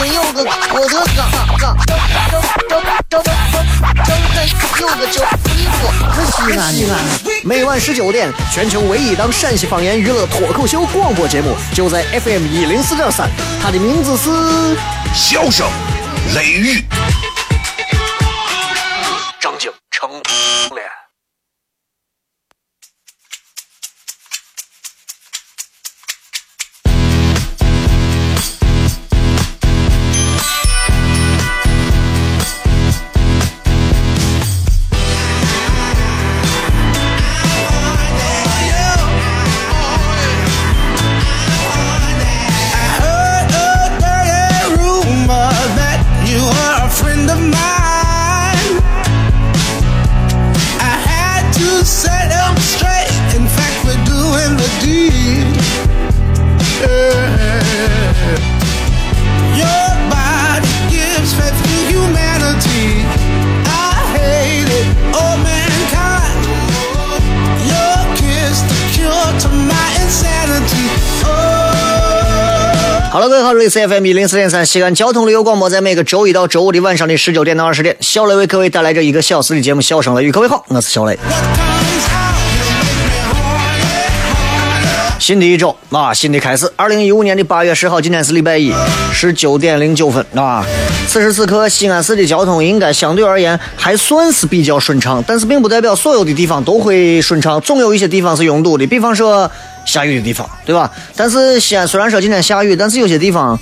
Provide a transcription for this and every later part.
北京有个郭德纲，张张张张张张开有个叫李波，西安西安。每晚十九点，全球唯一档陕西方言娱乐脱口秀广播节目，就在 FM 一零四点三。它的名字是《笑声雷雨》。好了，各位好，这里是 FM 一零四点三西安交通旅游广播，在每个周一到周五的晚上的十九点到二十点，小雷为各位带来这一个小时的节目《笑声雷雨》。各位好，我是小雷。新的一周啊，新的开始。二零一五年的八月十号，今天是礼拜一，十九点零九分啊。此时此刻，西安市的交通应该相对而言还算是比较顺畅，但是并不代表所有的地方都会顺畅，总有一些地方是拥堵的。比方说下雨的地方，对吧？但是西安虽然说今天下雨，但是有些地方，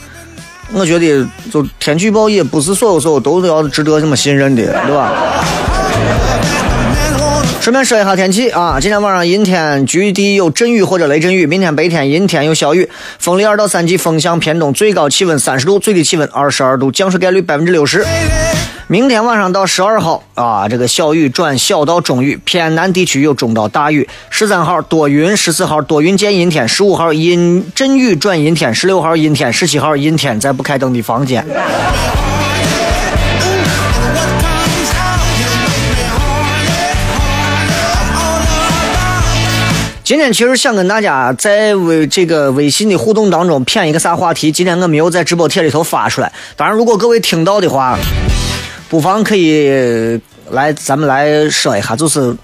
我觉得就天气预报也不是所有时候都是要值得这么信任的，对吧？顺便说一下天气啊，今天晚上阴天，局地有阵雨或者雷阵雨；明天白天阴天有小雨，风力二到三级，风向偏东，最高气温三十度，最低气温二十二度，降水概率百分之六十。明天晚上到十二号啊，这个小雨转小到中雨，偏南地区有中到大雨。十三号多云，十四号多云见阴天，十五号阴阵雨转阴天，十六号阴天，十七号阴天，在不开灯的房间。今天其实想跟大家在微这个微信的互动当中谝一个啥话题，今天我没有在直播贴里头发出来。当然，如果各位听到的话，不妨可以来咱们来说一下，就是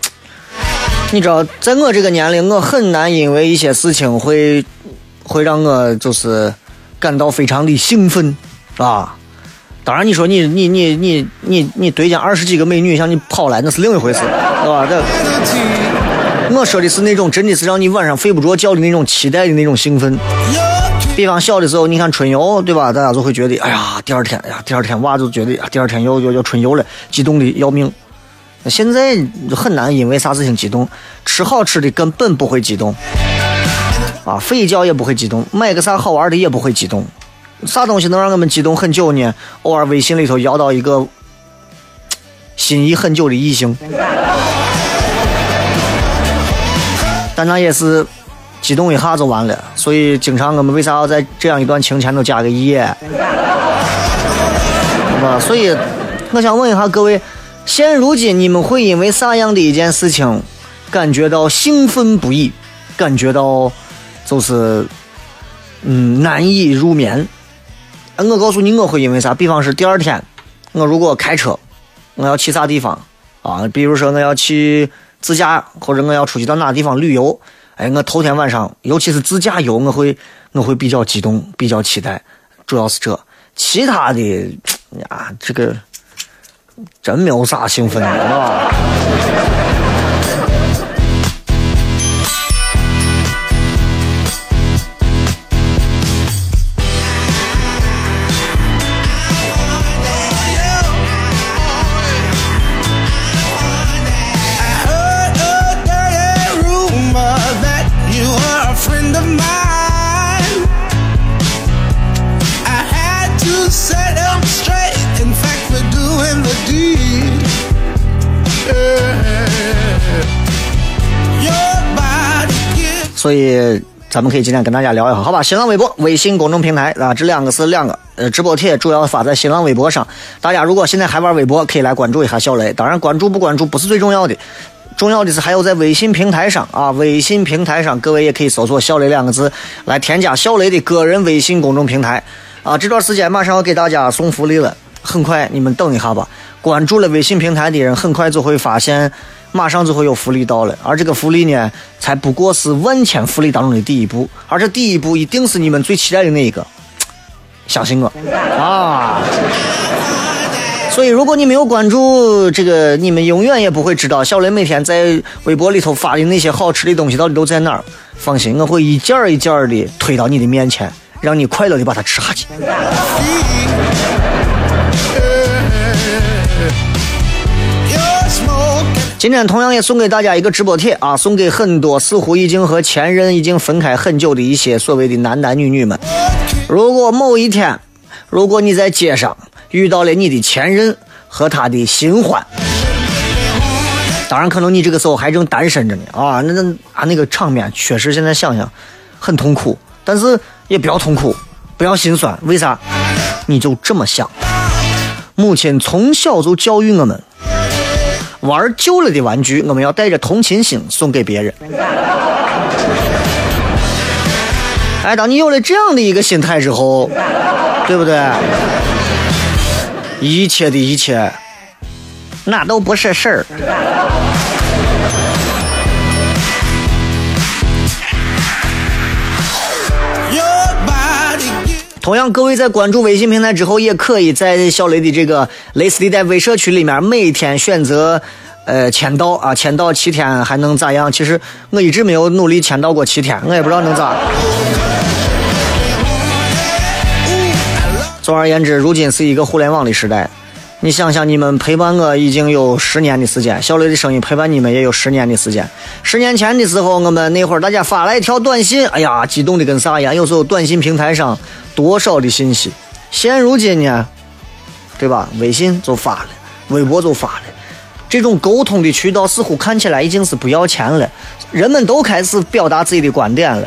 你知道，在我这个年龄，我很难因为一些事情会会让我就是感到非常的兴奋啊。当然，你说你你你你你你对见二十几个美女向你跑来，那是另一回事，对吧？这。我说的是那种真的是让你晚上睡不着觉的那种期待的那种兴奋。比方小的时候，你看春游，对吧？大家就会觉得，哎呀，第二天，哎呀，第二天娃就觉得，第二天要要要春游了，激动的要命。那现在很难因为啥事情激动，吃好吃的根本不会激动，啊，睡觉也不会激动，买个啥好玩的也不会激动。啥东西能让我们激动很久呢？偶尔微信里头摇到一个心仪很久的异性。但那也是激动一下就完了，所以经常我们为啥要在这样一段情前头加个耶？对吧？所以我想问一下各位，现如今你们会因为啥样的一件事情感觉到兴奋不已，感觉到就是嗯难以入眠？我告诉你，我会因为啥？比方是第二天，我如果开车，我要去啥地方啊？比如说我要去。自驾或者我要出去到哪地方旅游，哎，我头天晚上，尤其是自驾游，我会我会比较激动，比较期待，主要是这，其他的呀，这个真没有啥兴奋的，是吧？所以咱们可以今天跟大家聊一下，好吧？新浪微博、微信公众平台啊，这两个是两个。呃，直播帖主要发在新浪微博上，大家如果现在还玩微博，可以来关注一下小雷。当然，关注不关注不是最重要的，重要的是还有在微信平台上啊，微信平台上各位也可以搜索“小雷”两个字来添加小雷的个人微信公众平台啊。这段时间马上要给大家送福利了，很快你们等一下吧。关注了微信平台的人，很快就会发现，马上就会有福利到了。而这个福利呢，才不过是万千福利当中的第一步，而这第一步一定是你们最期待的那一个。相信我啊！所以，如果你没有关注这个，你们永远也不会知道小雷每天在微博里头发的那些好吃的东西到底都在哪儿。放心，我会一件儿一件儿的推到你的面前，让你快乐的把它吃下去。今天同样也送给大家一个直播帖啊，送给很多似乎已经和前任已经分开很久的一些所谓的男男女女们。如果某一天，如果你在街上遇到了你的前任和他的新欢，当然可能你这个时候还正单身着呢啊，那那啊那个场面确实现在想想很痛苦，但是也不要痛苦，不要心酸，为啥？你就这么想，母亲从小就教育我们。玩旧了的玩具，我们要带着同情心送给别人。哎，当你有了这样的一个心态之后，对不对？一切的一切，那都不是事儿。同样，各位在关注微信平台之后，也可以在小雷的这个雷斯地带微社区里面，每天选择，呃，签到啊，签到七天还能咋样？其实我一直没有努力签到过七天，我也不知道能咋。总而言之，如今是一个互联网的时代。你想想，你们陪伴我已经有十年的时间，小雷的声音陪伴你们也有十年的时间。十年前的时候，我们那会儿大家发来一条短信，哎呀，激动的跟啥一样。有时候短信平台上多少的信息，现如今呢，对吧？微信就发了，微博就发了，这种沟通的渠道似乎看起来已经是不要钱了，人们都开始表达自己的观点了。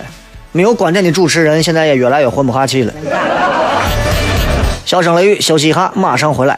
没有观点的主持人现在也越来越混不下去了。小声雷雨，休息一下，马上回来。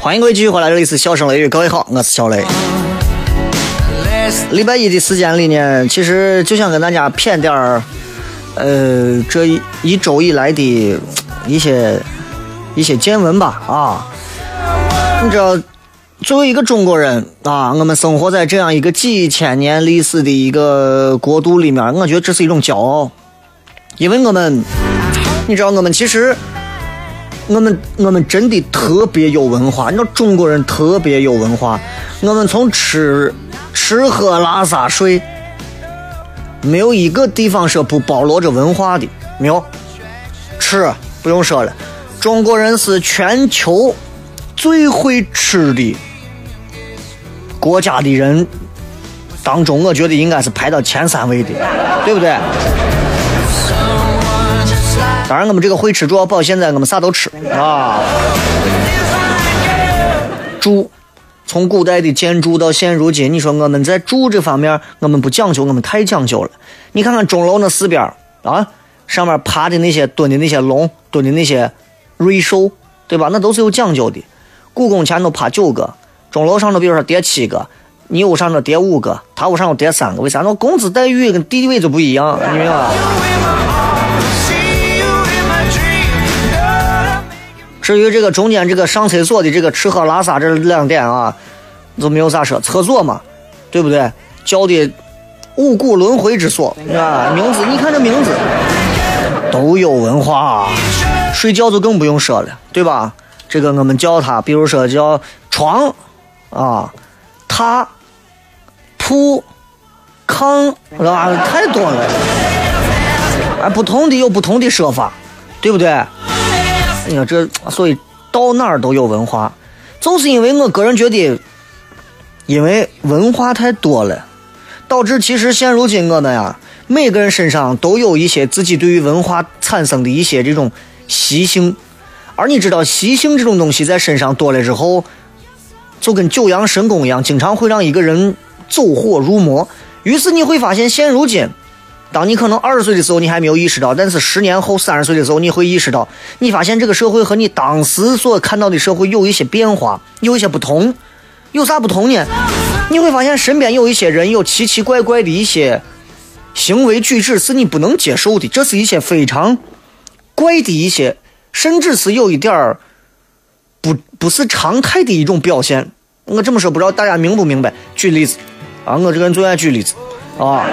欢迎各位继续回来，这里是笑声雷雨，各位好，我是小雷。礼拜一的时间里呢，其实就想跟大家谝点儿，呃，这一一周以来的一些一些见闻吧。啊，你知道，作为一个中国人啊，我们生活在这样一个几千年历史的一个国度里面，我觉得这是一种骄傲，因为我们，你知道，我们其实。我们我们真的特别有文化，你知道中国人特别有文化。我们从吃吃喝拉撒睡，没有一个地方是不包罗着文化的。没有吃不用说了，中国人是全球最会吃的国家的人当中，我觉得应该是排到前三位的，对不对？当然，我们这个会吃主要保现在我们啥都吃啊。住，从古代的建筑到现如今，你说我们在住这方面，我们不讲究，我们太讲究了。你看看钟楼那四边啊，上面爬的那些、蹲的那些龙、蹲的那些瑞兽，对吧？那都是有讲究的。故宫前头爬九个，钟楼上头比如说叠七个，你屋上头叠五个，他屋上头叠三个，为啥？那工资待遇跟地位就不一样，你明白吧？至于这个中间这个上厕所的这个吃喝拉撒这两点啊，就没有啥说。厕所嘛，对不对？叫的五谷轮回之所，啊，名字你看这名字都有文化。啊睡觉就更不用说了，对吧？这个我们叫它，比如说叫床啊、榻、铺、炕，是吧？太多了，哎，不同的有不同的说法，对不对？你看这，所以到哪儿都有文化，就是因为我个人觉得，因为文化太多了，导致其实现如今我们呀，每个人身上都有一些自己对于文化产生的一些这种习性，而你知道习性这种东西在身上多了之后，就跟九阳神功一样，经常会让一个人走火入魔。于是你会发现，现如今。当你可能二十岁的时候，你还没有意识到；但是十年后三十岁的时候，你会意识到，你发现这个社会和你当时所看到的社会有一些变化，有一些不同。有啥不同呢？你会发现身边有一些人有奇奇怪怪的一些行为举止是你不能接受的，这是一些非常怪的一些，甚至是有一点儿不不是常态的一种表现。我这么说，不知道大家明不明白？举例子啊，我这个人最爱举例子啊。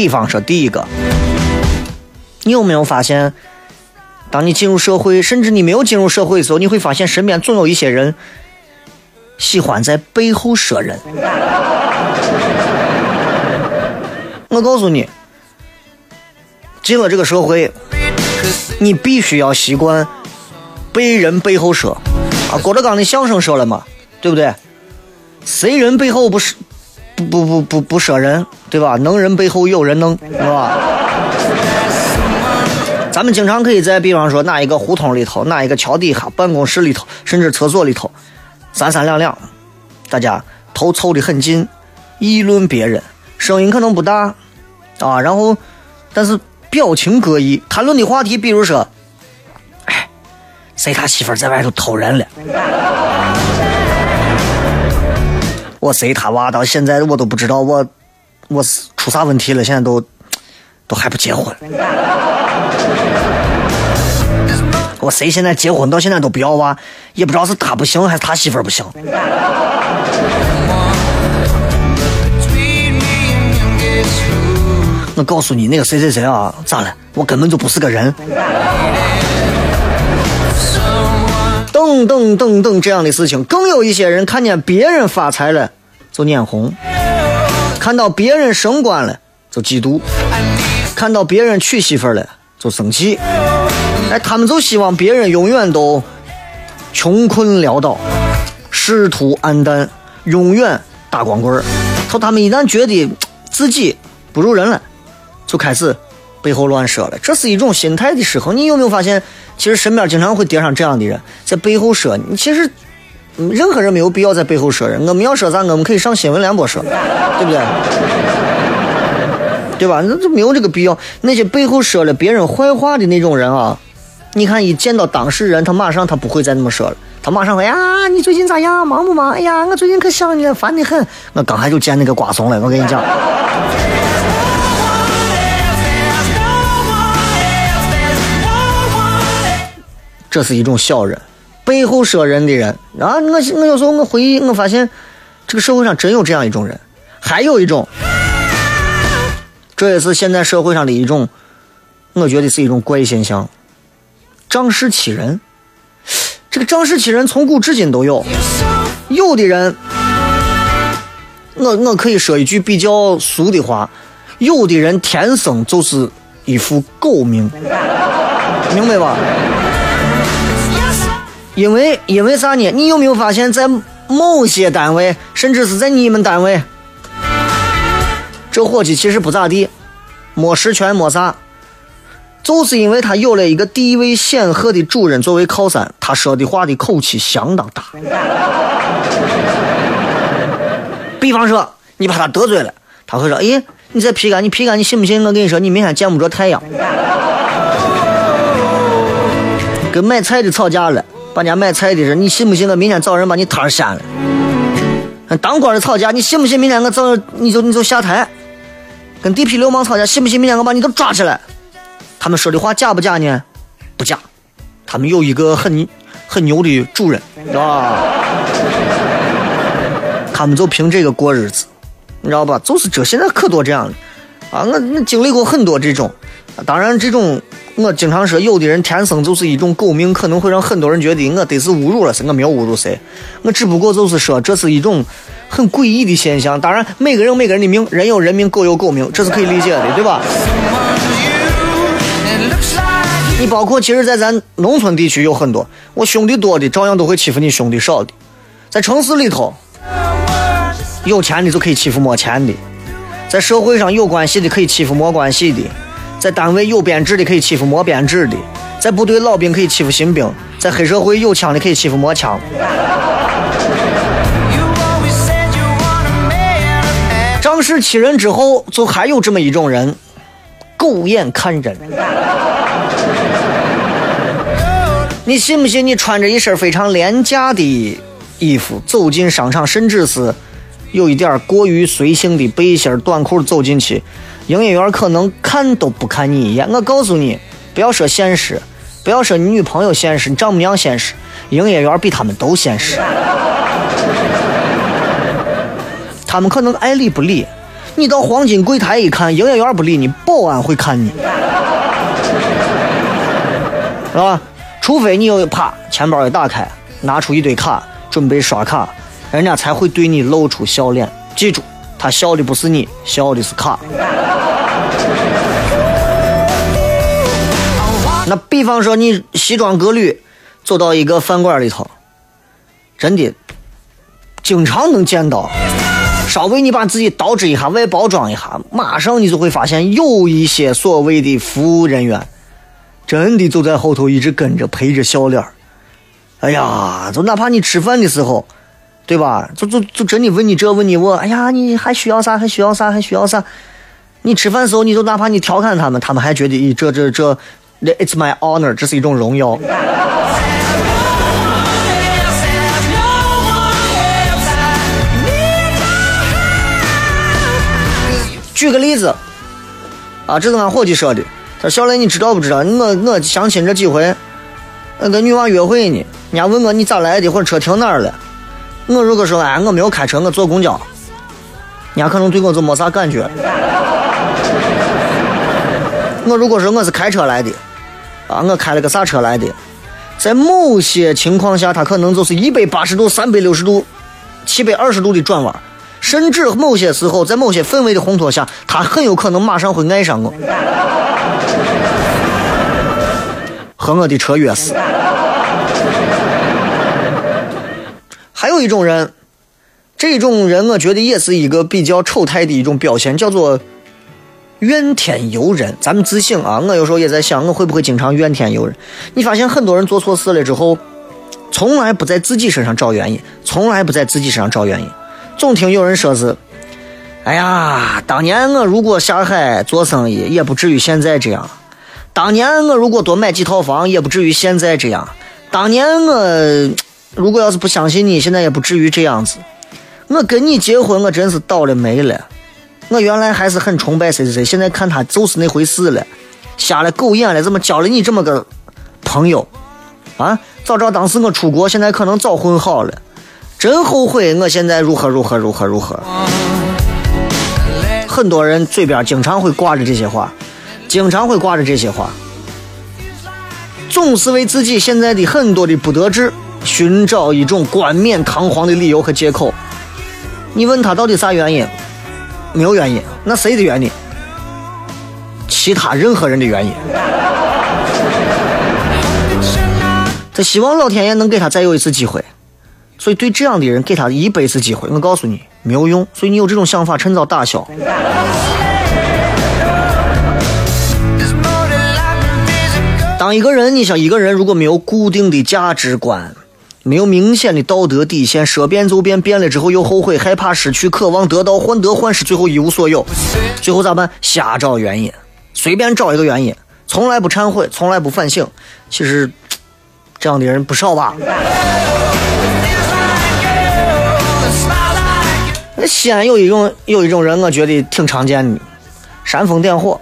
比方说，第一个，你有没有发现，当你进入社会，甚至你没有进入社会的时候，你会发现身边总有一些人喜欢在背后说人。我告诉你，进了这个社会，你必须要习惯被人背后说。啊，郭德纲的相声说了嘛，对不对？谁人背后不是？不不不不说人，对吧？能人背后有人能，是吧？咱们经常可以在，比方说哪一个胡同里头，哪一个桥底下，办公室里头，甚至厕所里头，三三两两，大家头凑得很近，议论别人，声音可能不大啊，然后但是表情各异，谈论的话题，比如说，哎，谁他媳妇在外头偷人了？我谁他娃到现在我都不知道我我是出啥问题了，现在都都还不结婚。我谁现在结婚到现在都不要娃，也不知道是他不行还是他媳妇不行。我告诉你，那个谁谁谁啊，咋了？我根本就不是个人。等等等等，这样的事情，更有一些人看见别人发财了就眼红，看到别人升官了就嫉妒，看到别人娶媳妇了就生气。哎，他们就希望别人永远都穷困潦倒、仕途黯淡，永远打光棍儿。他他们一旦觉得自己不如人了，就开始背后乱说了。这是一种心态的失衡。你有没有发现？其实身边经常会叠上这样的人，在背后说你。其实，任何人没有必要在背后说人。我们要说啥，我们可以上新闻联播说，对不对？对吧？那就没有这个必要。那些背后说了别人坏话的那种人啊，你看一见到当事人，他马上他不会再那么说了。他马上说：“呀，你最近咋样？忙不忙？哎呀，我最近可想你了，烦得很。我刚才就见那个瓜怂了，我跟你讲。”这是一种小人，背后说人的人啊！我我有时候我回忆，我发现这个社会上真有这样一种人，还有一种，这也是现在社会上的一种，我觉得是一种怪现象，仗势欺人。这个仗势欺人从古至今都有，有的人，我我可以说一句比较俗的话，有的人天生就是一副狗命，明白吧？因为因为啥呢？你有没有发现，在某些单位，甚至是在你们单位，这伙计其实不咋地，没实权没啥，就是因为他有了一个地位显赫的主人作为靠山，他说的话的口气相当大。比方说，你把他得罪了，他会说：“哎，你再皮干，你皮干，你信不信？我跟你说，你明天见不着太阳。”跟买菜的吵架了。把人家买菜的人，你信不信我明天找人把你摊儿掀了？当官的吵架，你信不信明天我找你就你就下台？跟地痞流氓吵架，信不信明天我把你都抓起来？他们说的话假不假呢？不假，他们有一个很很牛的主人，知道吧？他们就凭这个过日子，你知道吧？就是这，现在可多这样的啊！我我经历过很多这种，当然这种。我经常说，有的人天生就是一种狗命，可能会让很多人觉得我得是侮辱了谁。我没有侮辱谁，我只不过就是说，这是一种很诡异的现象。当然，每个人每个人的命，人有人命，狗有狗命，这是可以理解的，对吧？你包括其实，在咱农村地区有很多，我兄弟多的照样都会欺负你兄弟少的。在城市里头，有钱的就可以欺负没钱的，在社会上有关系的可以欺负没关系的。在单位有编制的可以欺负没编制的，在部队老兵可以欺负新兵，在黑社会有枪的可以欺负没枪。仗势欺人之后，就还有这么一种人，狗眼看人。你信不信？你穿着一身非常廉价的衣服走进商场，甚至是有一点过于随性的背心短裤走进去。营业员可能看都不看你一眼。我告诉你，不要说现实，不要说你女朋友现实，你丈母娘现实，营业员比他们都现实。他们可能爱理不理。你到黄金柜台一看，营业员不理你，保安会看你，是吧？除非你有啪，钱包一打开，拿出一堆卡，准备刷卡，人家才会对你露出笑脸。记住。他笑的不是你，笑的是卡。那比方说，你西装革履走到一个饭馆里头，真的经常能见到。稍微你把自己捯饬一下，外包装一下，马上你就会发现有一些所谓的服务人员，真的就在后头一直跟着，陪着笑脸哎呀，就哪怕你吃饭的时候。对吧？就就就真的问你这问你我，哎呀，你还需要啥？还需要啥？还需要啥？你吃饭时候，你就哪怕你调侃他们，他们还觉得，咦，这这这，It's my honor，这是一种荣耀。举个例子，啊，这是俺伙计说的。他说：“小雷，你知道不知道？我我相亲这几回，跟女娃约会呢，人家问我你咋来的，或者车停哪儿了。”我如果说哎，我没有开车，我坐公交，人家可能对我就没啥感觉。我如果说我是开车来的，啊，我开了个啥车来的，在某些情况下，他可能就是一百八十度、三百六十度、七百二十度的转弯，甚至某些时候，在某些氛围的烘托下，他很有可能马上会爱上我，和我的车约死。还有一种人，这种人我觉得也是一个比较丑态的一种表现，叫做怨天尤人。咱们自省啊，我有时候也在想，我会不会经常怨天尤人？你发现很多人做错事了之后，从来不在自己身上找原因，从来不在自己身上找原因，总听有人说是：“哎呀，当年我如果下海做生意，也不至于现在这样；当年我如果多买几套房，也不至于现在这样；当年我……”如果要是不相信你，现在也不至于这样子。我跟你结婚，我真是倒了霉了。我原来还是很崇拜谁谁谁，现在看他就是那回事了，瞎了狗眼了。怎么交了你这么个朋友啊？早知道当时我出国，现在可能早混好了。真后悔，我现在如何如何如何如何。很多人嘴边经常会挂着这些话，经常会挂着这些话，总是为自己现在的很多的不得志。寻找一种冠冕堂皇的理由和借口。你问他到底啥原因？没有原因。那谁的原因？其他任何人的原因。他希望老天爷能给他再有一次机会，所以对这样的人给他一辈子机会，我告诉你没有用。所以你有这种想法，趁早打消。当一个人，你想一个人如果没有固定的价值观，没有明显的道德底线，说变就变，变了之后又后悔，害怕失去，渴望得到，患得患失，最后一无所有，最后咋办？瞎找原因，随便找一个原因，从来不忏悔，从来不反省。其实这样的人不少吧？那西安有一种有一种人，我觉得挺常见的，煽风点火。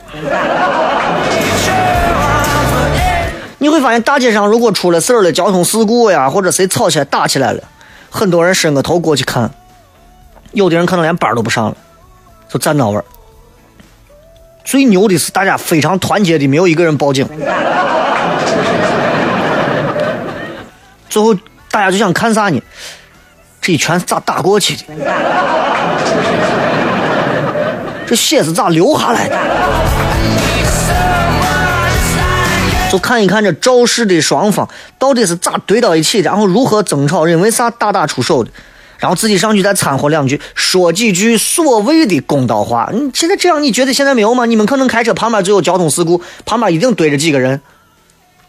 会发现，大街上如果出了事儿了，交通事故呀，或者谁吵起来、打起来了，很多人伸个头过去看，有的人可能连班都不上了，就站那玩。最牛的是，大家非常团结的，没有一个人报警。最后，大家就想看啥呢？这一拳是咋打过去的？这血是咋流下来的？就看一看这肇事的双方到底是咋堆到一起的，然后如何争吵，因为啥大打出手的，然后自己上去再掺和两句，说几句所谓的公道话。你现在这样，你觉得现在没有吗？你们可能开车旁边就有交通事故，旁边一定堆着几个人，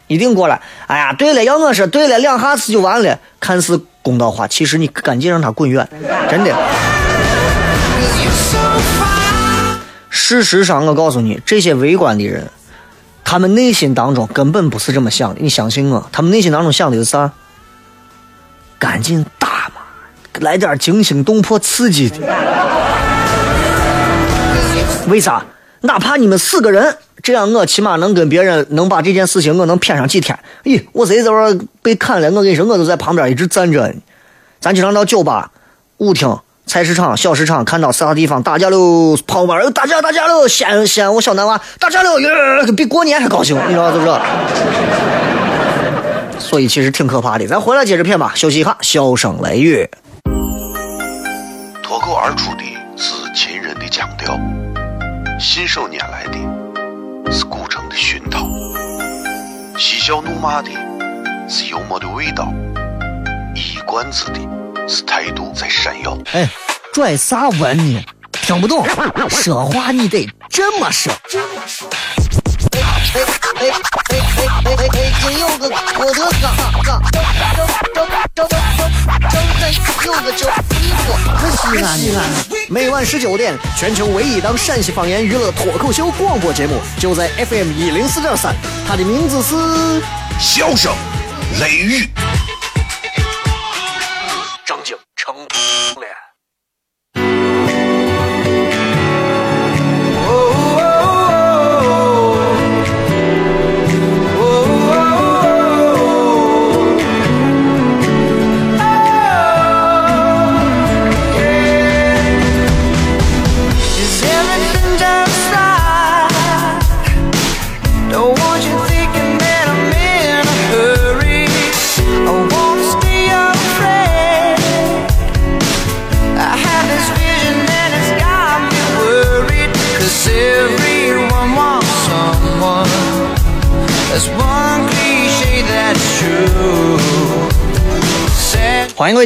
一定过来。哎呀，对了，要我说对了，两下子就完了。看似公道话，其实你赶紧让他滚远，真的。事实上，我告诉你，这些围观的人。他们内心当中根本不是这么想的，你相信我，他们内心当中想的是啥？赶紧打嘛，来点惊心动魄、刺激的。为啥？哪怕你们四个人，这样我起码能跟别人能把这件事情我能骗上几天。咦，我谁这会儿被砍了？我跟你说，我都在旁边一直站着。咱经常到酒吧、舞厅。菜市场、小市场，看到啥地方打架喽，跑吧，打架打架喽！先先我小男娃打架喽，比过年还高兴，你知道是不是？所以其实挺可怕的。咱回来接着片吧，休息一下，笑声雷雨。脱口而出的是秦人的腔调，信手拈来的是古城的熏陶，嬉笑怒骂的是幽默的味道，一冠子的。是态度在闪耀。哎，拽啥文呢？听不懂，说话你得这么说。哎哎哎哎哎哎哎！今有个郭德纲，张张张张张有个叫西安西安。每晚十九点，全球唯一档陕西方言娱乐脱口秀广播节目，就在 FM 一零四点三。它的名字是《笑声雷雨》。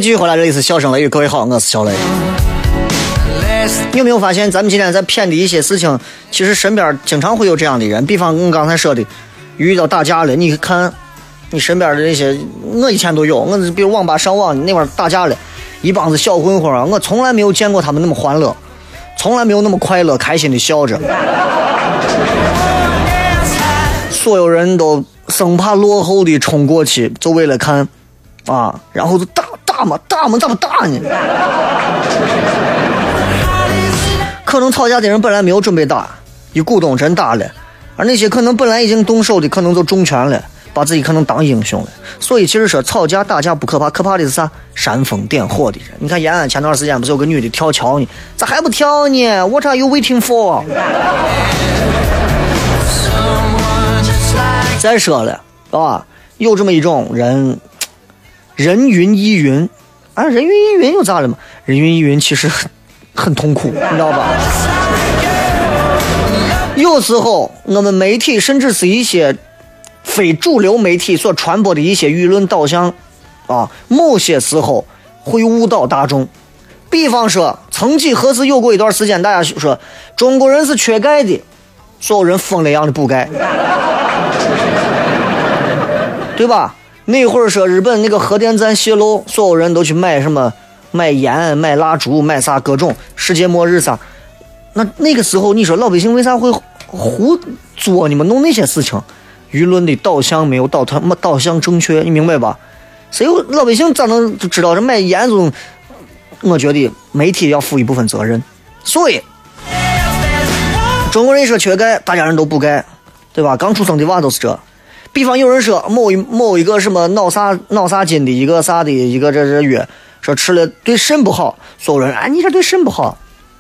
继续回来，这里是笑声雷雨，各位好，我是小雷。你有没有发现，咱们今天在骗的一些事情，其实身边经常会有这样的人。比方我刚才说的，遇到打架了，你看你身边的那些，我以前都有。我比如网吧上网那会儿打架了，一帮子小混混啊，我从来没有见过他们那么欢乐，从来没有那么快乐、开心的笑着。所有人都生怕落后的冲过去，就为了看啊，然后就打。打嘛打嘛咋不打呢？可能吵架的人本来没有准备打，一鼓动真打了，而那些可能本来已经动手的，可能就重拳了，把自己可能当英雄了。所以其实说吵架打架不可怕，可怕的是啥？煽风点火的人。你看延安前段时间不是有个女的跳桥呢？咋还不跳呢？What are you waiting for？再说了，是吧？有这么一种人。人云亦云，啊，人云亦云又咋了嘛？人云亦云其实很 很痛苦，你知道吧？有时候我们媒体甚至是一些非主流媒体所传播的一些舆论导向啊，某些时候会误导大众。比方说，曾几何时有过一段时间，大家说中国人是缺钙的，所有人疯了一样的补钙，对吧？那会儿说日本那个核电站泄漏，所有人都去买什么买盐、买蜡烛、买啥各种世界末日啥。那那个时候，你说老百姓为啥会胡做你们弄那些事情？舆论的导向没有导他没导向正确，你明白吧？谁有老百姓咋能知道这买盐这种？我觉得媒体要负一部分责任。所以，中国人一说缺钙，大家人都补钙，对吧？刚出生的娃都是这。比方有人说某一某一个什么脑啥脑啥筋的一个啥的一个这这药，说吃了对肾不好，所有人哎你这对肾不好，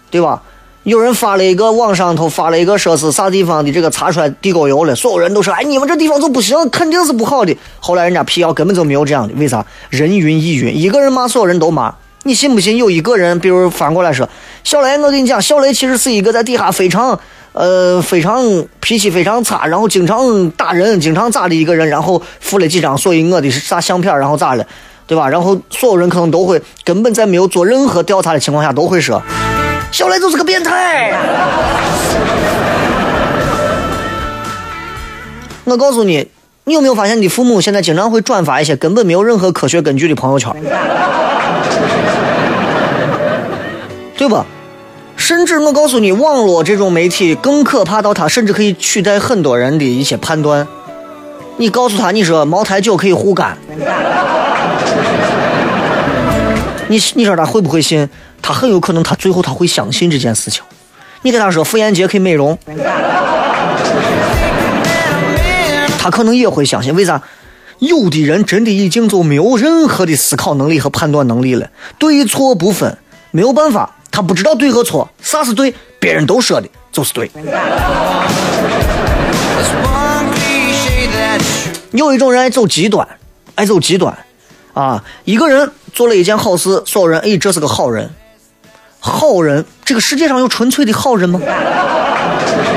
对吧？有人发了一个网上头发了一个说是啥地方的这个擦出来地沟油了，所有人都说哎你们这地方就不行，肯定是不好的。后来人家辟谣根本就没有这样的，为啥？人云亦云，一个人骂所有人都骂，你信不信？有一个人比如翻过来说，小雷，我跟你讲，小雷其实是一个在底下非常。呃，非常脾气非常差，然后经常打人，经常咋的一个人，然后附了几张，所以我的啥相片，然后咋了，对吧？然后所有人可能都会，根本在没有做任何调查的情况下，都会说，小雷就是个变态。我告诉你，你有没有发现，你父母现在经常会转发一些根本没有任何科学根据的朋友圈，对吧？甚至我告诉你，网络这种媒体更可怕到它甚至可以取代很多人的一些判断。你告诉他，你说茅台酒可以护肝，你你说他会不会信？他很有可能他最后他会相信这件事情。你跟他说妇炎洁可以美容，他可能也会相信。为啥？有的人真的已经就没有任何的思考能力和判断能力了，对错不分，没有办法。他不知道对和错，啥是对？别人都说的就是对。有一种人爱走极端，爱走极端，啊，一个人做了一件好事，所有人哎，这是个好人。好人，这个世界上有纯粹的好人吗？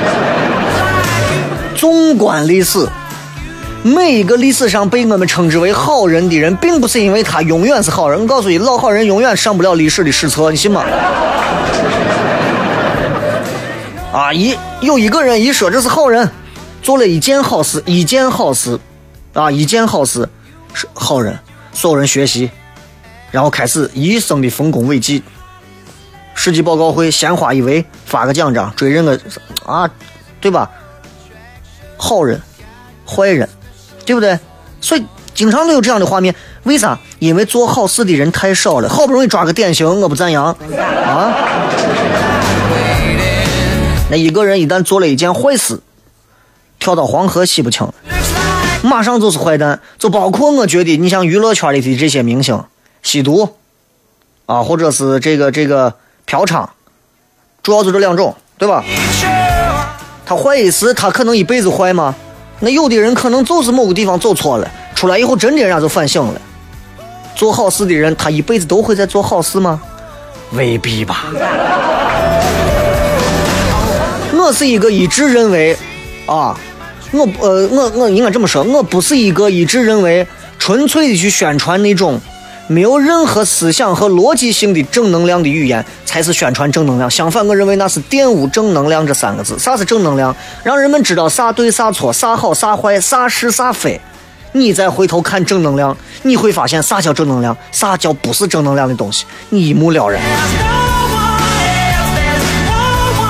纵观历史。每一个历史上被我们称之为好人的人，并不是因为他永远是好人。我告诉你，老好人永远上不了历史的史册，你信吗？啊，一有一个人一说这是好人，做了一件好事，一件好事，啊，一件好事是好人，所有人学习，然后开始一生的丰功伟绩。世纪报告会鲜花一围，发个奖章，追认个啊，对吧？好人，坏人。对不对？所以经常都有这样的画面，为啥？因为做好事的人太少了，好不容易抓个典型，我不赞扬啊。那一个人一旦做了一件坏事，跳到黄河洗不清，马上就是坏蛋。就包括我觉得，你像娱乐圈里的这些明星，吸毒啊，或者是这个这个嫖娼，主要就这两种，对吧？他坏一时，他可能一辈子坏吗？那有的人可能就是某个地方走错了，出来以后真的人家就反省了。做好事的人，他一辈子都会在做好事吗？未必吧。我是一个一直认为，啊，我呃我我应该这么说，我不是一个一直认为纯粹的去宣传那种。没有任何思想和逻辑性的正能量的语言才是宣传正能量。相反，我认为那是玷污正能量。这三个字。啥是正能量？让人们知道啥对啥错，啥好啥坏，啥是啥非。你再回头看正能量，你会发现啥叫正能量，啥叫不是正能量？的东西，你一目了然。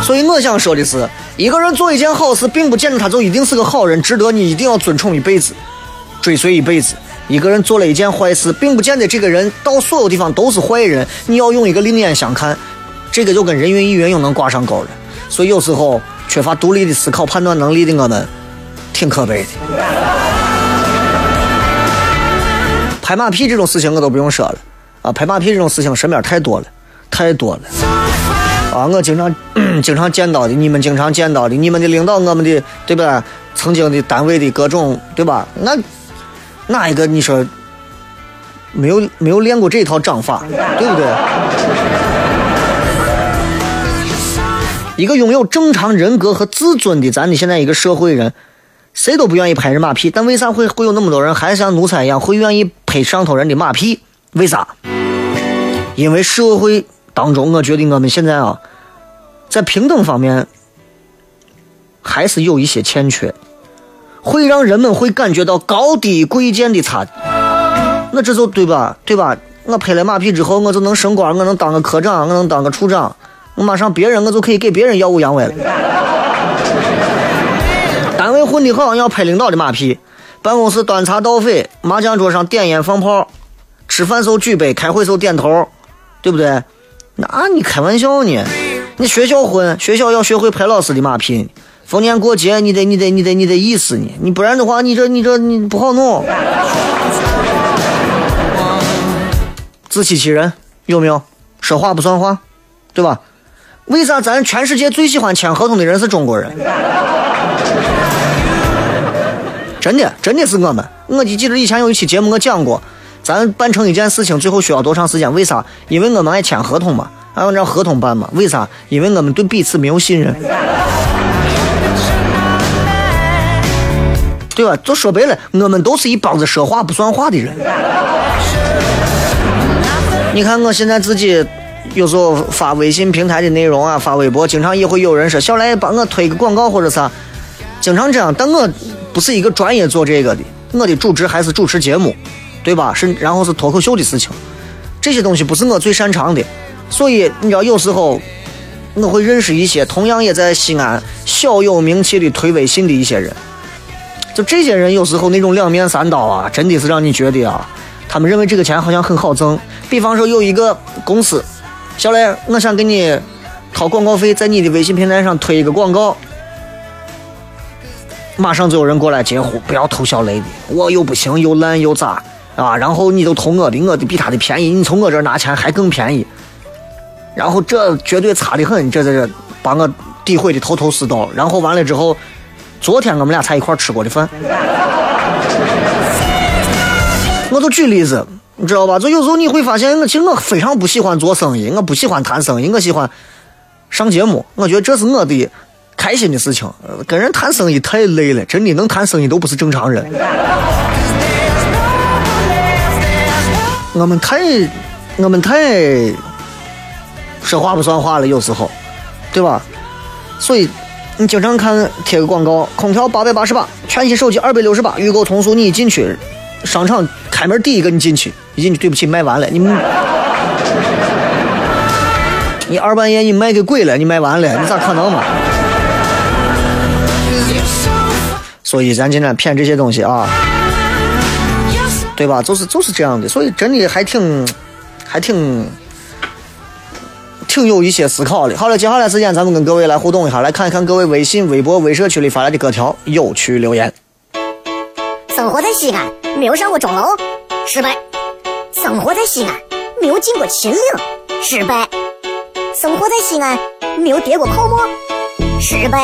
所以我想说的是，一个人做一件好事，并不见得他就一定是个好人，值得你一定要尊崇一辈子，追随一辈子。一个人做了一件坏事，并不见得这个人到所有地方都是坏人。你要用一个另眼相看，这个就跟人云亦云又能挂上钩了。所以有时候缺乏独立的思考判断能力的我们，挺可悲的。拍马屁这种事情我都不用说了啊！拍马屁这种事情身边太多了，太多了啊！我经常 经常见到的，你们经常见到的，你们的领导，我们的对吧？曾经的单位的各种对吧？那。哪一个你说没有没有练过这套掌法，对不对？一个拥有正常人格和自尊的咱的现在一个社会人，谁都不愿意拍人马屁，但为啥会会有那么多人还像奴才一样会愿意拍上头人的马屁？为啥？因为社会当中，我觉得我们现在啊，在平等方面还是有一些欠缺，会让人们会感觉到高低贵贱的差距。那这就对吧？对吧？我拍了马屁之后，我就能升官，我能当个科长，我能当个处长，我马上别人我就可以给别人耀武扬威了。单位混的好，要拍领导的马屁；办公室端茶倒水，麻将桌上点烟放炮，吃饭时候举杯，开会时候点头，对不对？那你开玩笑呢？你学校混，学校要学会拍老师的马屁。逢年过节，你得你得你得你得意思呢，你不然的话，你这你这你不好弄。自欺欺人有没有？说话不算话，对吧？为啥咱全世界最喜欢签合同的人是中国人？真的，真的是我们。我就记得以前有一期节目我讲过，咱办成一件事情最后需要多长时间？为啥？因为我们爱签合同嘛，按照合同办嘛。为啥？因为我们对彼此没有信任，对吧？就说白了，我们都是一帮子说话不算话的人。你看我现在自己有时候发微信平台的内容啊，发微博，经常也会有人说小来帮我推个广告或者啥，经常这样。但我不是一个专业做这个的，我的主职还是主持节目，对吧？是然后是脱口秀的事情，这些东西不是我最擅长的，所以你知道有时候我会认识一些同样也在西安小有名气的推微信的一些人，就这些人有时候那种两面三刀啊，真的是让你觉得啊。他们认为这个钱好像很好挣，比方说有一个公司，小雷，我想给你掏广告费，在你的微信平台上推一个广告，马上就有人过来截胡，不要投小雷的，我又不行又烂又渣啊，然后你都投我的，我的比他的便宜，你从我这儿拿钱还更便宜，然后这绝对差的很，这这这把我诋毁的头头是道，然后完了之后，昨天我们俩才一块吃过的饭。我就举例子，你知道吧？就有时候你会发现，我其实我非常不喜欢做生意，我不喜欢谈生意，我喜欢上节目。我觉得这是我的开心的事情。跟人谈生意太累了，真的能谈生意都不是正常人。我们太，我们太说话不算话了，有时候，对吧？所以你经常看贴个广告，空调八百八十八，全新手机二百六十八，预购通俗，你一进去。商场开门第一个你进去，一进去对不起卖完了，你 你二半夜你卖给鬼了，你卖完了，你咋可能嘛？所以咱今天骗这些东西啊，对吧？就是就是这样的，所以真的还挺还挺挺有一些思考的。好了，接下来时间咱们跟各位来互动一下，来看一看各位微信、微博、微社区里发来的各条有趣留言。生活在西安。没有上过钟楼，失败；生活在西安，没有进过秦岭，失败；生活在西安，没有跌过泡沫，失败；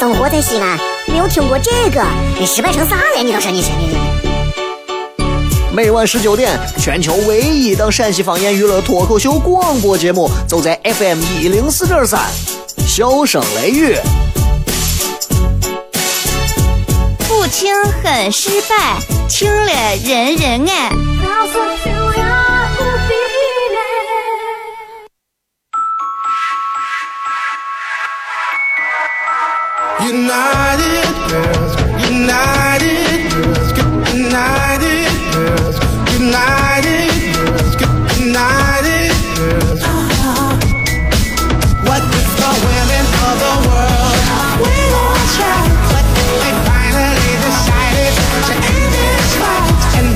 生活在西安，没有听过这个，你失败成啥了？你倒是你你你！每晚十九点，全球唯一档陕西方言娱乐脱口秀广播节目，就在 FM 一零四点三，笑声雷雨。不听很失败，听了人人爱。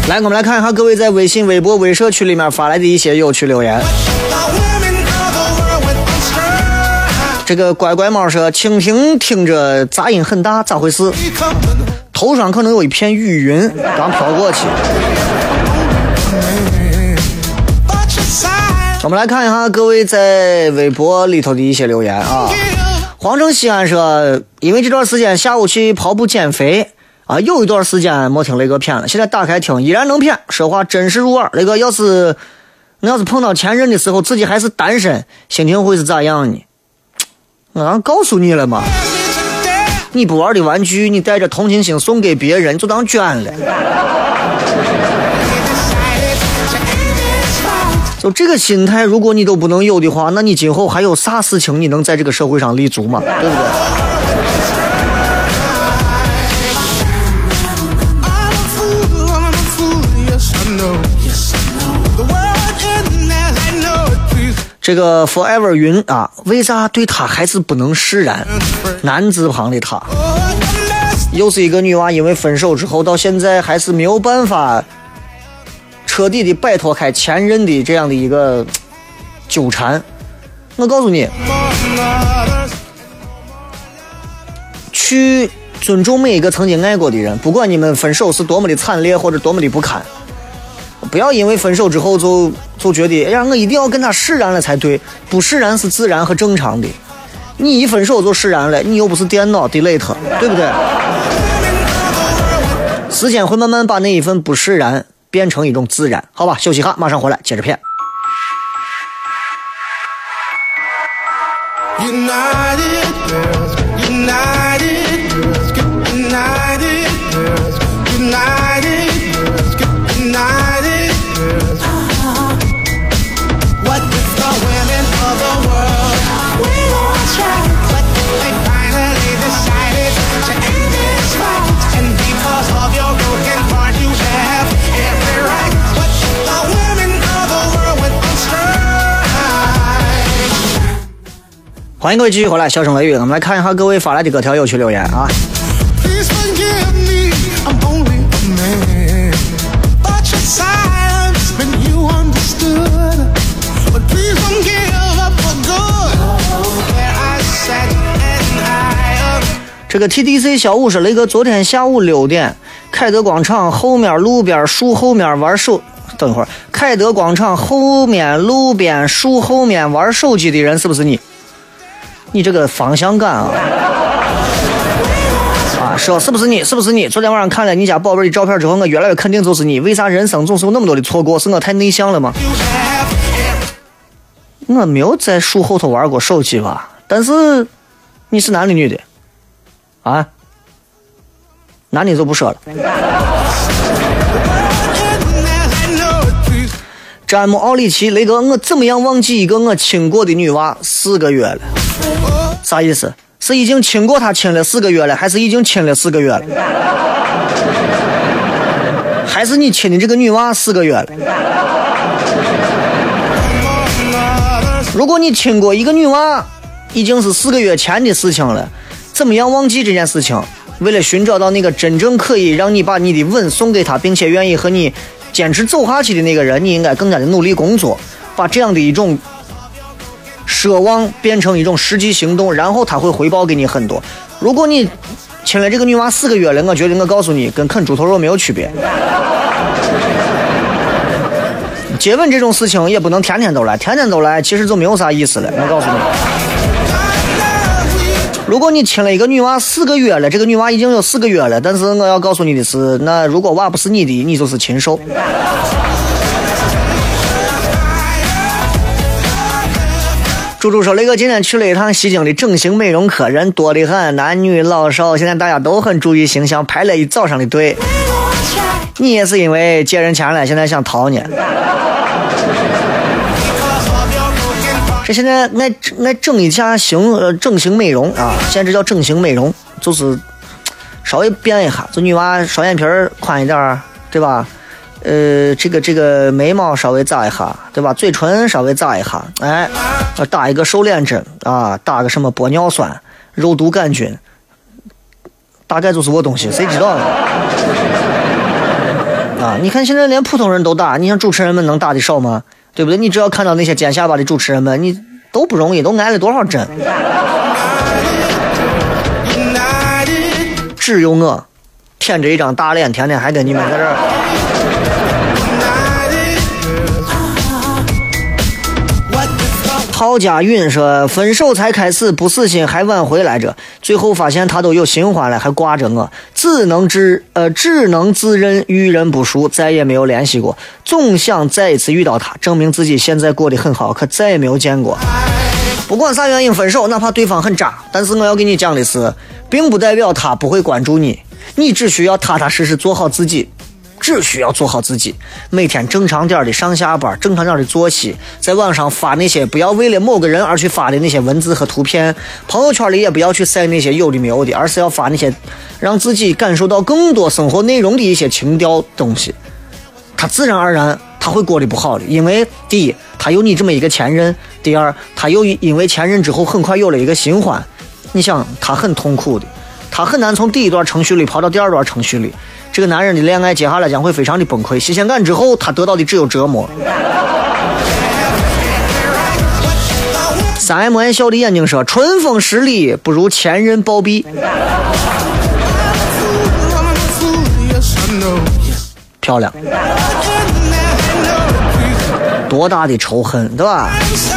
来，我们来看一下各位在微信、微博、微社区里面发来的一些有趣留言。这个乖乖猫说：“蜻蜓听着杂音很大，咋回事？头上可能有一片雨云刚飘过去。”我们来看一下各位在微博里头的一些留言啊。黄城西安说：“因为这段时间下午去跑步减肥。”啊，有一段时间没听雷哥片了，现在打开听，依然能骗，说话真实入耳。雷哥要是，我要是碰到前任的时候，自己还是单身，心情会是咋样呢？我刚告诉你了嘛，你不玩的玩具，你带着同情心送给别人，就当捐了。就这个心态，如果你都不能有的话，那你今后还有啥事情你能在这个社会上立足吗？对不对？这个 Forever 云啊，为啥对他还是不能释然？男字旁的他，又是一个女娃，因为分手之后到现在还是没有办法彻底的摆脱开前任的这样的一个纠缠。我告诉你，去尊重每一个曾经爱过的人，不管你们分手是多么的惨烈或者多么的不堪，不要因为分手之后就就觉得，哎呀，我一定要跟他释然了才对，不释然是自然和正常的。你一分手就释然了，你又不是电脑 delete，对不对？时间会慢慢把那一份不释然变成一种自然，好吧？休息哈，马上回来接着骗。United girls, united 欢迎各位继续回来，笑声雷雨，我们来看一下各位发来的各条有趣留言啊。这个 TDC 小五是，雷哥昨天下午六点，凯德广场后面路边树后面玩手，等一会儿，凯德广场后面路边树后面玩手机的人是不是你？你这个方向感啊！啊，说是不是你？是不是你？昨天晚上看了你家宝贝的照片之后，我越来越肯定就是你。为啥人生总是有那么多的错过？是我太内向了吗？我没有在树后头玩过手机吧？但是你是男的女的？啊？男的就不说了。詹姆·奥里奇，雷哥，我怎么样忘记一个我亲过的女娃四个月了？啥意思？是已经亲过她亲了四个月了，还是已经亲了四个月了？还是你亲的这个女娃四个月了？如果你亲过一个女娃，已经是四个月前的事情了，怎么样忘记这件事情？为了寻找到那个真正可以让你把你的吻送给她，并且愿意和你坚持走下去的那个人，你应该更加的努力工作，把这样的一种奢望变成一种实际行动，然后他会回报给你很多。如果你亲了这个女娃四个月了，我觉得我告诉你，跟啃猪头肉没有区别。接吻这种事情也不能天天都来，天天都来其实就没有啥意思了。我告诉你，如果你亲了一个女娃四个月了，这个女娃已经有四个月了，但是我要告诉你的是，那如果娃不是你的，你就是禽兽。猪猪说：“雷哥今天去了一趟西京的整形美容科，人多得很，男女老少，现在大家都很注意形象，排了一早上的队。你也是因为借人钱了，现在想逃呢？这现在爱爱整一下形呃整形美容啊，现在这叫整形美容，就是稍微变一下，就女娃双眼皮儿宽一点儿，对吧？呃，这个这个眉毛稍微扎一下，对吧？嘴唇稍微扎一下，哎，打一个瘦脸针啊，打个什么玻尿酸、肉毒杆菌，大概就是我东西，谁知道呢？啊，你看现在连普通人都打，你像主持人们能打的少吗？对不对？你只要看到那些尖下巴的主持人们，你都不容易，都挨了多少针？只有我舔着一张大脸，天天还跟你们在这陶家允说，分手才开始，不死心还挽回来着，最后发现他都有新欢了，还挂着我，只能自呃只能自认遇人不淑，再也没有联系过。总想再一次遇到他，证明自己现在过得很好，可再也没有见过。不管啥原因分手，哪怕对方很渣，但是我要给你讲的是，并不代表他不会关注你，你只需要踏踏实实做好自己。只需要做好自己，每天正常点的上下班，正常点的作息，在网上发那些不要为了某个人而去发的那些文字和图片，朋友圈里也不要去晒那些有的没有的，而是要发那些让自己感受到更多生活内容的一些情调东西。他自然而然他会过得不好的，因为第一，他有你这么一个前任；第二，他又因为前任之后很快有了一个新欢。你想，他很痛苦的，他很难从第一段程序里跑到第二段程序里。这个男人的恋爱接下来将会非常的崩溃，新鲜感之后，他得到的只有折磨。三 M 爱笑的眼睛说：“春风十里不如前任暴毙。”漂亮，多大的仇恨，对吧？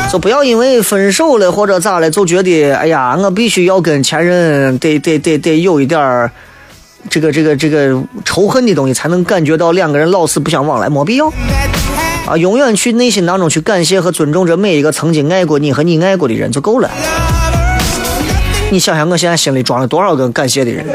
就不要因为分手了或者咋了，就觉得哎呀，我必须要跟前任得得得得有一点儿这个这个这个仇恨的东西，才能感觉到两个人老死不相往来，没必要啊！永远去内心当中去感谢和尊重着每一个曾经爱过你和你爱过的人就够了。你想想，我现在心里装了多少个感谢的人？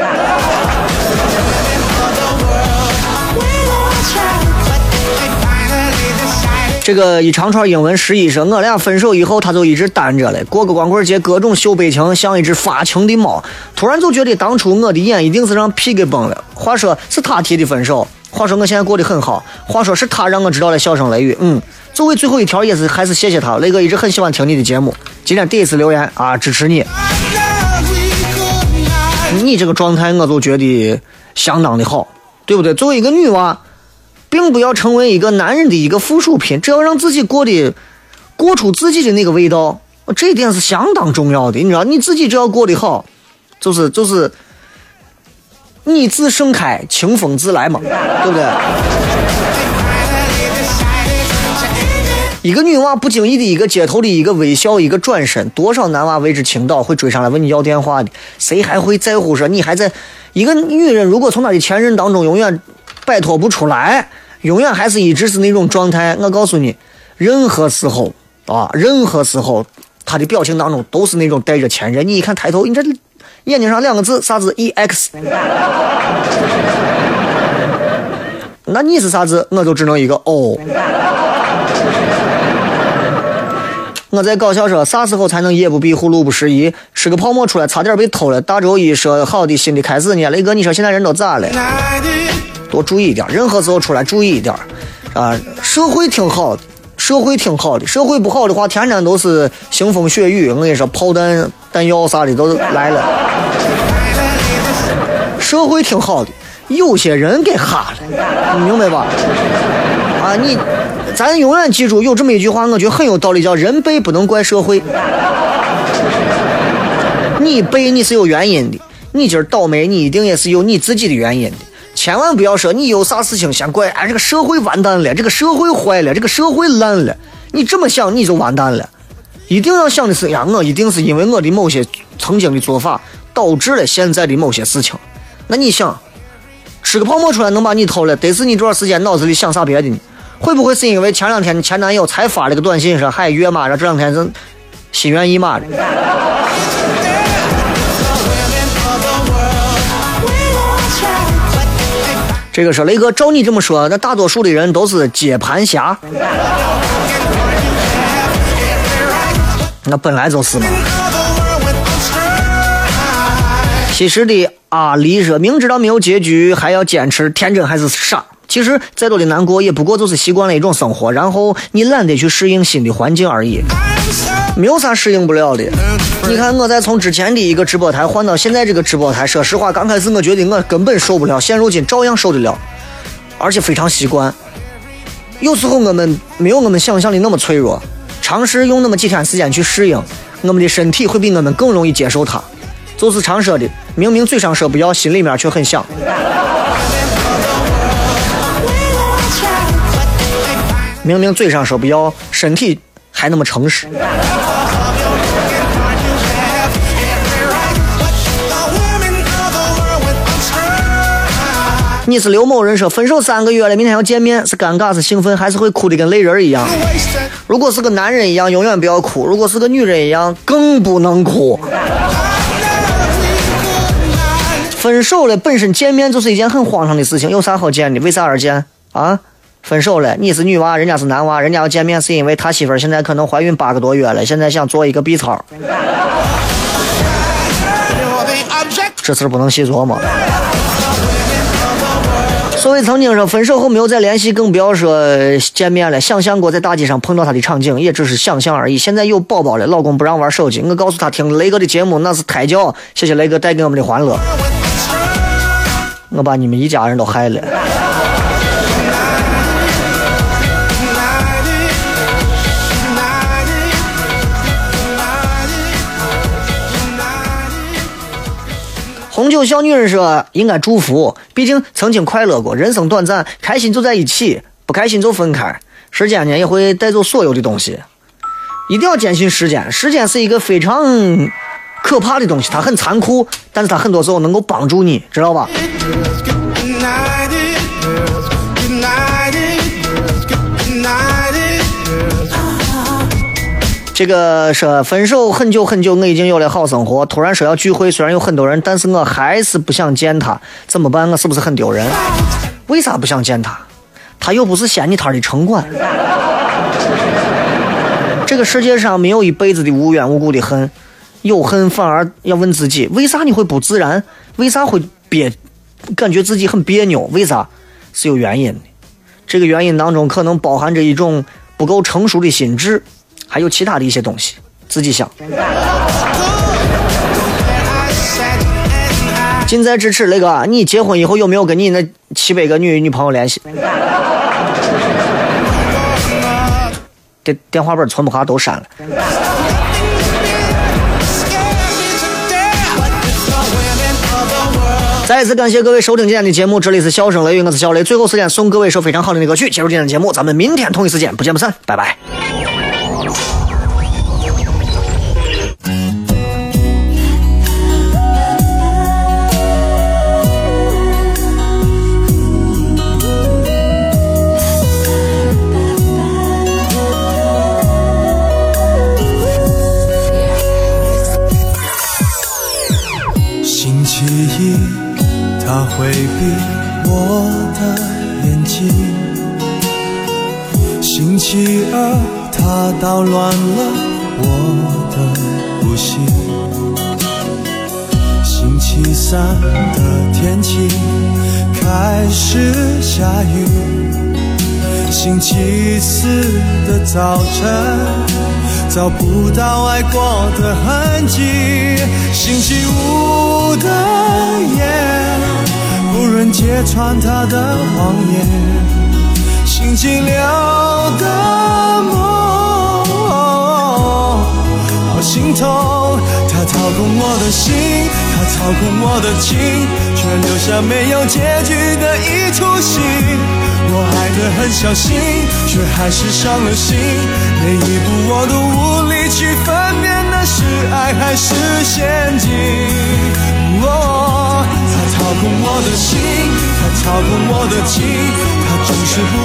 这个一长串英文十一说，我俩分手以后，他就一直单着了。过个光棍节，各种秀悲情，像一只发情的猫。突然就觉得当初我的眼一定是让屁给崩了。话说是他提的分手，话说我现在过得很好。话说是他让我知道了笑声雷雨。嗯，作为最后一条，也是还是谢谢他。雷哥一直很喜欢听你的节目，今天第一次留言啊，支持你。你这个状态，我就觉得相当的好，对不对？作为一个女娃。并不要成为一个男人的一个附属品，只要让自己过得过出自己的那个味道，这一点是相当重要的。你知道，你自己只要过得好，就是就是你自盛开，清风自来嘛，对不对？一个女娃不经意的一个街头的一个微笑，一个转身，多少男娃为之倾倒，会追上来问你要电话的，谁还会在乎说你还在？一个女人如果从她的前任当中永远摆脱不出来。永远还是一直是那种状态。我告诉你，任何时候啊，任何时候，他的表情当中都是那种带着前任。你一看抬头，你这眼睛上两个字啥子？E X。那你是啥子？我就只能一个哦。我在搞笑说，啥时候才能夜不闭户，路不拾遗？吃个泡沫出来，差点被偷了。大周一说好的新的开始呢，雷哥，你说现在人都咋了？多注意一点，任何时候出来注意一点，啊，社会挺好的，社会挺好的，社会不好的话，天天都是腥风血雨。我跟你说，炮弹、弹药啥的都来了。社会挺好的，有些人给哈了，你明白吧？啊，你，咱永远记住有这么一句话，我觉得很有道理，叫人背不能怪社会。你背你是有原因的，你今儿倒霉，你一定也是有你自己的原因的。千万不要说你有啥事情先怪，哎，这个社会完蛋了，这个社会坏了，这个社会烂了。你这么想你就完蛋了。一定要想的是呀，我一定是因为我的某些曾经的做法导致了现在的某些事情。那你想，吃个泡沫出来能把你偷了，得是你这段时间脑子里想啥别的呢？会不会是因为前两天前男友才发了个短信说嗨约嘛，这两天是心猿意马的？这个说雷哥，照你这么说，那大多数的人都是接盘侠。那本来就是嘛。其实的阿离说，明知道没有结局还要坚持，天真还是傻？其实再多的难过，也不过就是习惯了一种生活，然后你懒得去适应新的环境而已。没有啥适应不了的。你看，我在从之前的一个直播台换到现在这个直播台，说实话，刚开始我觉得我根本受不了，现如今照样受得了，而且非常习惯。有时候我们没有我们想象的那么脆弱，尝试用那么几天时间去适应，我们的身体会比我们更容易接受它。就是常说的，明明嘴上说不要，心里面却很想。明明嘴上说不要，身体还那么诚实。你是刘某人说分手三个月了，明天要见面，是尴尬是兴奋，还是会哭的跟泪人一样？如果是个男人一样，永远不要哭；如果是个女人一样，更不能哭。分手了，本身见面就是一件很荒唐的事情，有啥好见的？为啥而见啊？分手了，你是女娃，人家是男娃，人家要见面是因为他媳妇儿现在可能怀孕八个多月了，现在想做一个 B 超，这事儿不能细琢磨。所谓曾经说分手后没有再联系，更不要说见面了。想象过在大街上碰到他的场景，也只是想象而已。现在有宝宝了，老公不让玩手机，我告诉他听雷哥的节目那是胎教，谢谢雷哥带给我们的欢乐。我把你们一家人都害了。有小女人说：“应该祝福，毕竟曾经快乐过，人生短暂，开心就在一起，不开心就分开。时间呢也会带走所有的东西，一定要坚信时间。时间是一个非常可怕的东西，它很残酷，但是它很多时候能够帮助你，知道吧？这个说分手很久很久，我已经有了好生活，突然说要聚会，虽然有很多人，但是我还是不想见他，怎么办？我是不是很丢人？为啥不想见他？他又不是仙你摊的城管。这个世界上没有一辈子的无缘无故的恨，有恨反而要问自己，为啥你会不自然？为啥会别，感觉自己很别扭？为啥？是有原因的。这个原因当中可能包含着一种不够成熟的心智，还有其他的一些东西，自己想。近在咫尺，雷哥，你结婚以后有没有跟你那七百个女女朋友联系？电电话本存不下都删了。再一次感谢各位收听今天的节目，这里是笑声雷雨，我是小雷。最后时间送各位一首非常好听的歌曲，结束今天的节目，咱们明天同一时间不见不散，拜拜。星期一，他回避我的眼睛；星期二，怕捣乱了我的呼吸；星期三的天气开始下雨；星期四的早晨。找不到爱过的痕迹。星期五的夜，不忍揭穿他的谎言。心寂寥的梦，好心痛。他操控我的心，他操控我的情，却留下没有结局的一出戏。我爱得很小心，却还是伤了心。每一步我都无力去分辨那是爱还是陷阱。哦，他操控我的心，他操控我的情，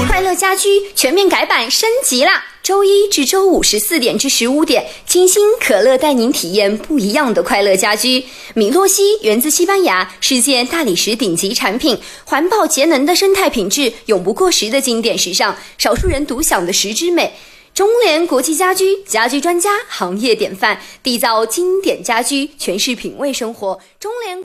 快乐家居全面改版升级啦！周一至周五十四点至十五点，清新可乐带您体验不一样的快乐家居。米洛西源自西班牙，世界大理石顶级产品，环保节能的生态品质，永不过时的经典时尚，少数人独享的石之美。中联国际家居家居专家，行业典范，缔造经典家居，诠释品味生活。中联。